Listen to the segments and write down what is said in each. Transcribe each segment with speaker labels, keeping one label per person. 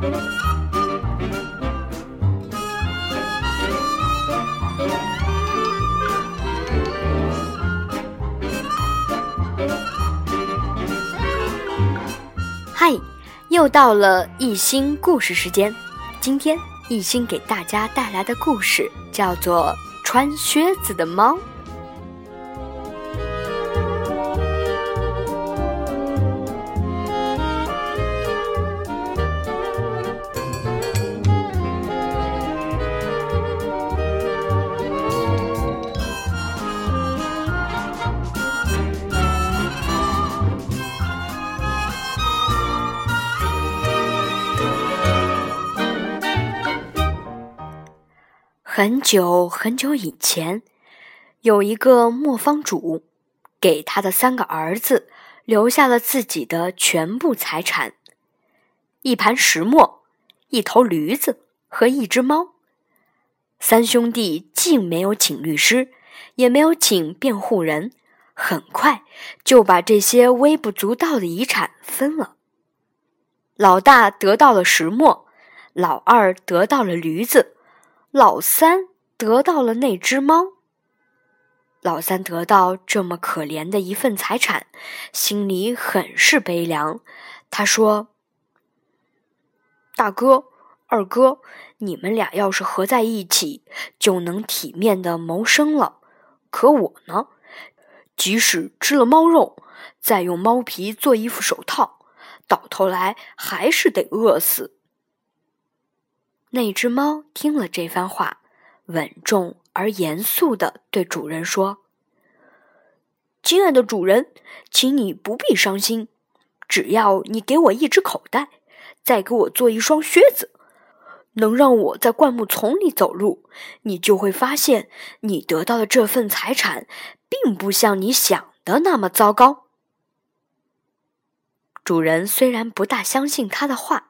Speaker 1: 嗨，又到了一心故事时间。今天一心给大家带来的故事叫做《穿靴子的猫》。很久很久以前，有一个磨坊主，给他的三个儿子留下了自己的全部财产：一盘石磨、一头驴子和一只猫。三兄弟既没有请律师，也没有请辩护人，很快就把这些微不足道的遗产分了。老大得到了石磨，老二得到了驴子。老三得到了那只猫。老三得到这么可怜的一份财产，心里很是悲凉。他说：“大哥、二哥，你们俩要是合在一起，就能体面的谋生了。可我呢，即使吃了猫肉，再用猫皮做一副手套，到头来还是得饿死。”那只猫听了这番话，稳重而严肃地对主人说：“亲爱的主人，请你不必伤心，只要你给我一只口袋，再给我做一双靴子，能让我在灌木丛里走路，你就会发现，你得到的这份财产，并不像你想的那么糟糕。”主人虽然不大相信他的话。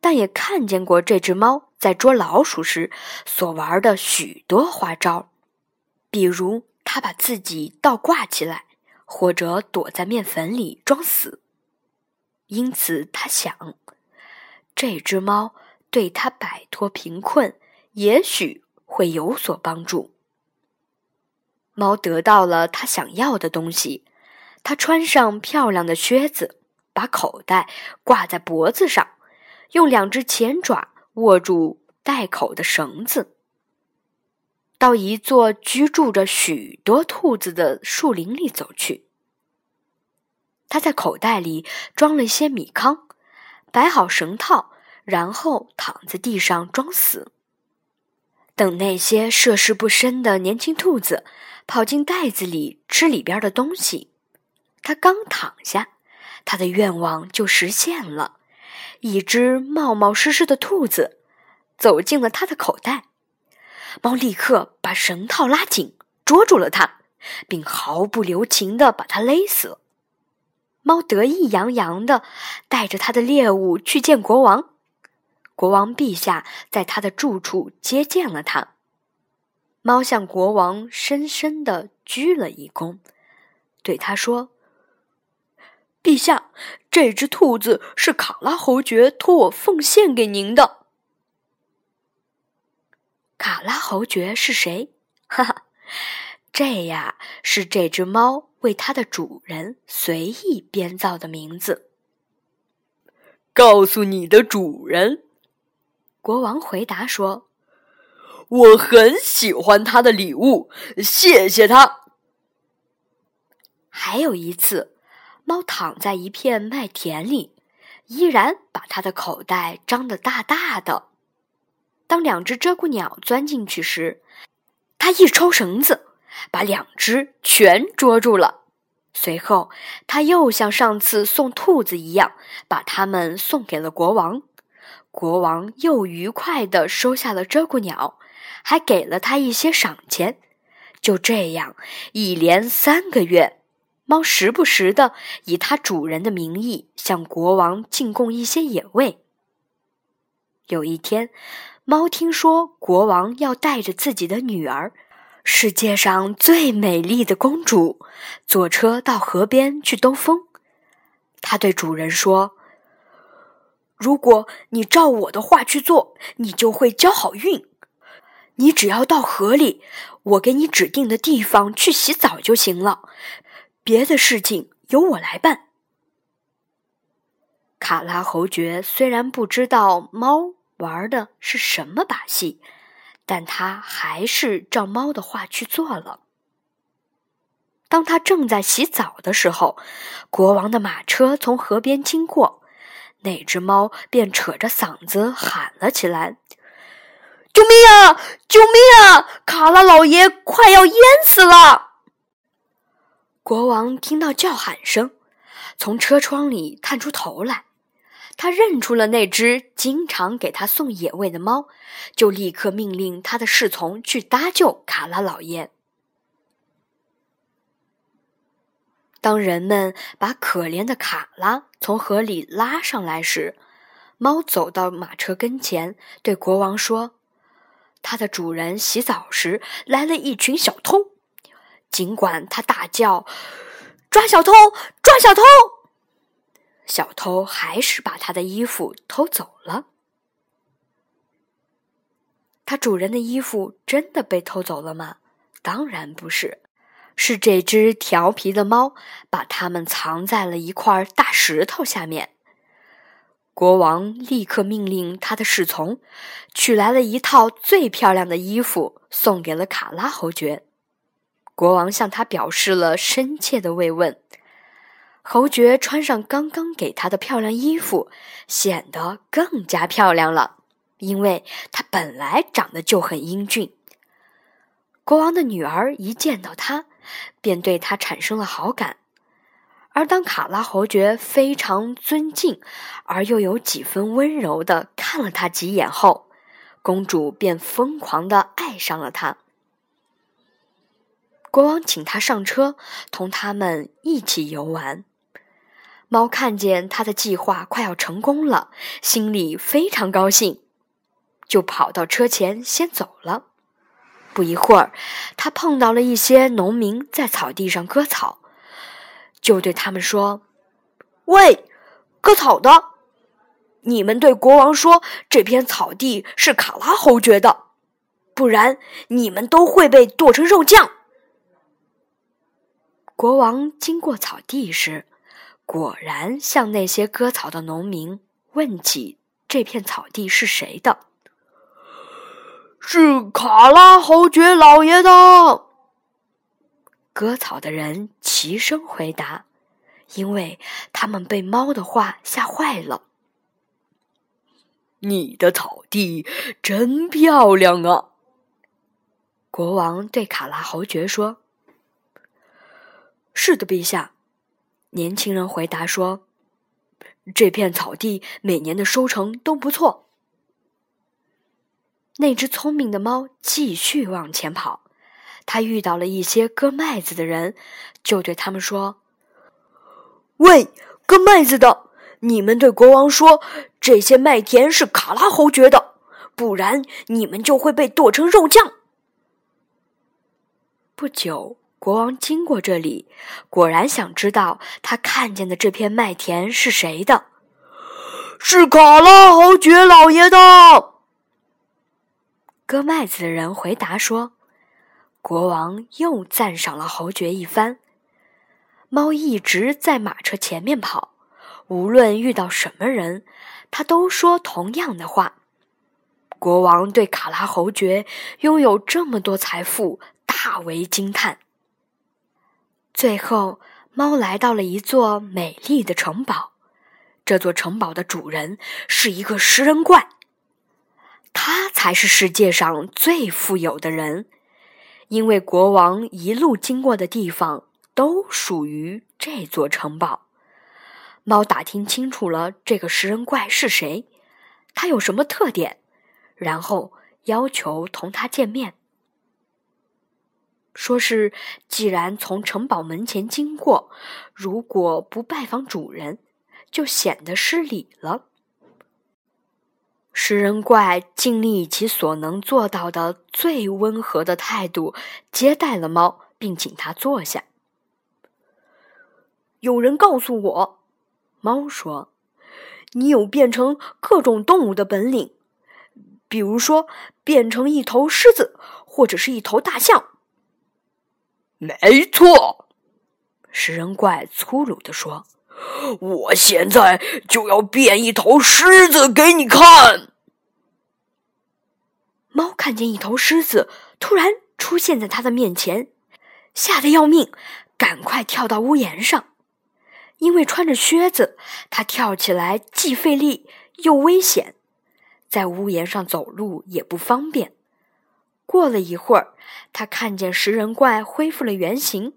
Speaker 1: 但也看见过这只猫在捉老鼠时所玩的许多花招，比如它把自己倒挂起来，或者躲在面粉里装死。因此，他想，这只猫对他摆脱贫困也许会有所帮助。猫得到了它想要的东西，它穿上漂亮的靴子，把口袋挂在脖子上。用两只前爪握住袋口的绳子，到一座居住着许多兔子的树林里走去。他在口袋里装了一些米糠，摆好绳套，然后躺在地上装死，等那些涉世不深的年轻兔子跑进袋子里吃里边的东西。他刚躺下，他的愿望就实现了。一只冒冒失失的兔子走进了他的口袋，猫立刻把绳套拉紧，捉住了它，并毫不留情地把它勒死。猫得意洋洋地带着他的猎物去见国王，国王陛下在他的住处接见了他。猫向国王深深地鞠了一躬，对他说。陛下，这只兔子是卡拉侯爵托我奉献给您的。卡拉侯爵是谁？哈哈，这呀是这只猫为它的主人随意编造的名字。
Speaker 2: 告诉你的主人，
Speaker 1: 国王回答说：“
Speaker 2: 我很喜欢他的礼物，谢谢他。”
Speaker 1: 还有一次。猫躺在一片麦田里，依然把它的口袋张得大大的。当两只鹧鸪鸟钻进去时，它一抽绳子，把两只全捉住了。随后，它又像上次送兔子一样，把它们送给了国王。国王又愉快地收下了鹧鸪鸟，还给了他一些赏钱。就这样，一连三个月。猫时不时的以它主人的名义向国王进贡一些野味。有一天，猫听说国王要带着自己的女儿，世界上最美丽的公主，坐车到河边去兜风。它对主人说：“如果你照我的话去做，你就会交好运。你只要到河里，我给你指定的地方去洗澡就行了，别的事情由我来办。”卡拉侯爵虽然不知道猫玩的是什么把戏，但他还是照猫的话去做了。当他正在洗澡的时候，国王的马车从河边经过，那只猫便扯着嗓子喊了起来：“救命啊！救命啊！卡拉老爷快要淹死了！”国王听到叫喊声，从车窗里探出头来。他认出了那只经常给他送野味的猫，就立刻命令他的侍从去搭救卡拉老爷。当人们把可怜的卡拉从河里拉上来时，猫走到马车跟前，对国王说：“它的主人洗澡时来了一群小偷，尽管他大叫‘抓小偷，抓小偷’。”小偷还是把他的衣服偷走了。他主人的衣服真的被偷走了吗？当然不是，是这只调皮的猫把它们藏在了一块大石头下面。国王立刻命令他的侍从取来了一套最漂亮的衣服，送给了卡拉侯爵。国王向他表示了深切的慰问。侯爵穿上刚刚给他的漂亮衣服，显得更加漂亮了，因为他本来长得就很英俊。国王的女儿一见到他，便对他产生了好感。而当卡拉侯爵非常尊敬而又有几分温柔的看了他几眼后，公主便疯狂的爱上了他。国王请他上车，同他们一起游玩。猫看见他的计划快要成功了，心里非常高兴，就跑到车前先走了。不一会儿，他碰到了一些农民在草地上割草，就对他们说：“喂，割草的，你们对国王说这片草地是卡拉侯爵的，不然你们都会被剁成肉酱。”国王经过草地时。果然，向那些割草的农民问起这片草地是谁的，
Speaker 2: 是卡拉侯爵老爷的。
Speaker 1: 割草的人齐声回答，因为他们被猫的话吓坏了。
Speaker 2: 你的草地真漂亮啊！
Speaker 1: 国王对卡拉侯爵说：“是的，陛下。”年轻人回答说：“这片草地每年的收成都不错。”那只聪明的猫继续往前跑，它遇到了一些割麦子的人，就对他们说：“喂，割麦子的，你们对国王说，这些麦田是卡拉侯爵的，不然你们就会被剁成肉酱。”不久。国王经过这里，果然想知道他看见的这片麦田是谁的。
Speaker 2: 是卡拉侯爵老爷的。
Speaker 1: 割麦子的人回答说：“国王又赞赏了侯爵一番。”猫一直在马车前面跑，无论遇到什么人，他都说同样的话。国王对卡拉侯爵拥有这么多财富大为惊叹。最后，猫来到了一座美丽的城堡。这座城堡的主人是一个食人怪，他才是世界上最富有的人，因为国王一路经过的地方都属于这座城堡。猫打听清楚了这个食人怪是谁，他有什么特点，然后要求同他见面。说是，既然从城堡门前经过，如果不拜访主人，就显得失礼了。食人怪尽力以其所能做到的最温和的态度接待了猫，并请他坐下。有人告诉我，猫说：“你有变成各种动物的本领，比如说变成一头狮子或者是一头大象。
Speaker 2: 没错，
Speaker 1: 食人怪粗鲁地说：“
Speaker 2: 我现在就要变一头狮子给你看。”
Speaker 1: 猫看见一头狮子突然出现在他的面前，吓得要命，赶快跳到屋檐上。因为穿着靴子，它跳起来既费力又危险，在屋檐上走路也不方便。过了一会儿，他看见食人怪恢复了原形，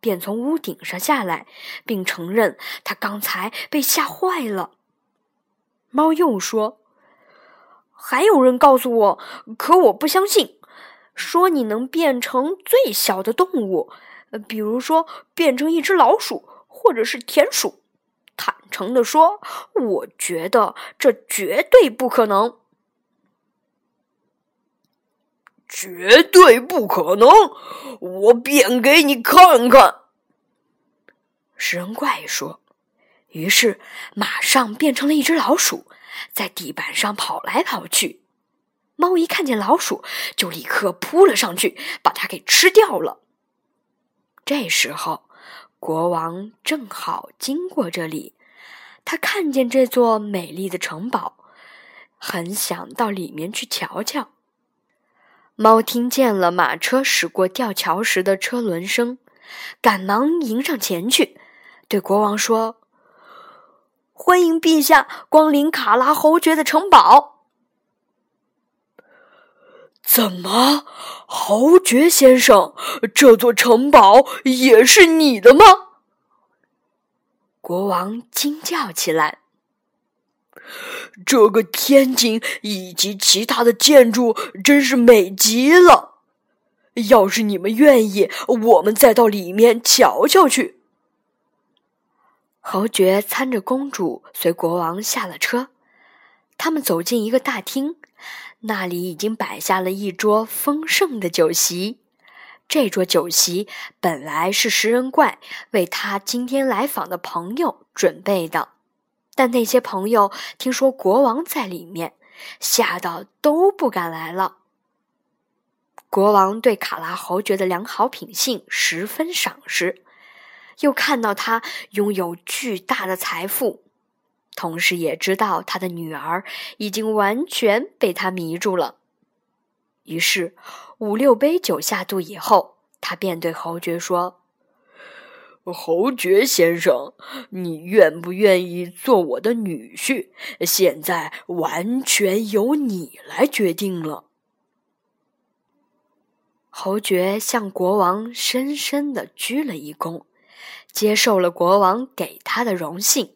Speaker 1: 便从屋顶上下来，并承认他刚才被吓坏了。猫又说：“还有人告诉我，可我不相信，说你能变成最小的动物，比如说变成一只老鼠。”或者是田鼠，坦诚地说，我觉得这绝对不可能，
Speaker 2: 绝对不可能！我变给你看看。
Speaker 1: 食人怪说，于是马上变成了一只老鼠，在地板上跑来跑去。猫一看见老鼠，就立刻扑了上去，把它给吃掉了。这时候。国王正好经过这里，他看见这座美丽的城堡，很想到里面去瞧瞧。猫听见了马车驶过吊桥时的车轮声，赶忙迎上前去，对国王说：“欢迎陛下光临卡拉侯爵的城堡。”
Speaker 2: 怎么，侯爵先生，这座城堡也是你的吗？
Speaker 1: 国王惊叫起来。
Speaker 2: 这个天井以及其他的建筑真是美极了。要是你们愿意，我们再到里面瞧瞧去。
Speaker 1: 侯爵搀着公主随国王下了车，他们走进一个大厅。那里已经摆下了一桌丰盛的酒席。这桌酒席本来是食人怪为他今天来访的朋友准备的，但那些朋友听说国王在里面，吓得都不敢来了。国王对卡拉侯爵的良好品性十分赏识，又看到他拥有巨大的财富。同时也知道他的女儿已经完全被他迷住了，于是五六杯酒下肚以后，他便对侯爵说：“
Speaker 2: 侯爵先生，你愿不愿意做我的女婿？现在完全由你来决定了。”
Speaker 1: 侯爵向国王深深的鞠了一躬，接受了国王给他的荣幸。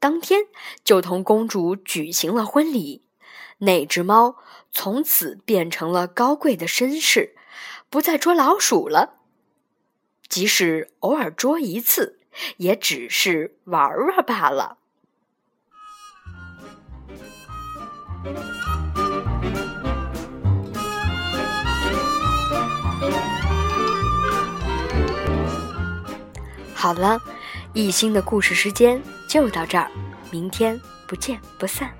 Speaker 1: 当天就同公主举行了婚礼，那只猫从此变成了高贵的绅士，不再捉老鼠了。即使偶尔捉一次，也只是玩玩罢了。好了。一心的故事时间就到这儿，明天不见不散。